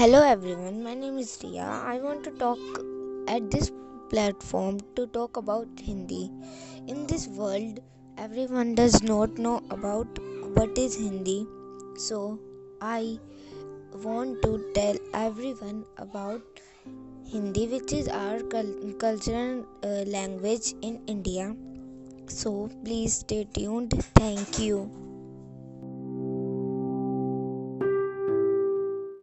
Hello everyone, my name is Ria. I want to talk at this platform to talk about Hindi. In this world, everyone does not know about what is Hindi. So, I want to tell everyone about Hindi, which is our cultural uh, language in India. So, please stay tuned. Thank you.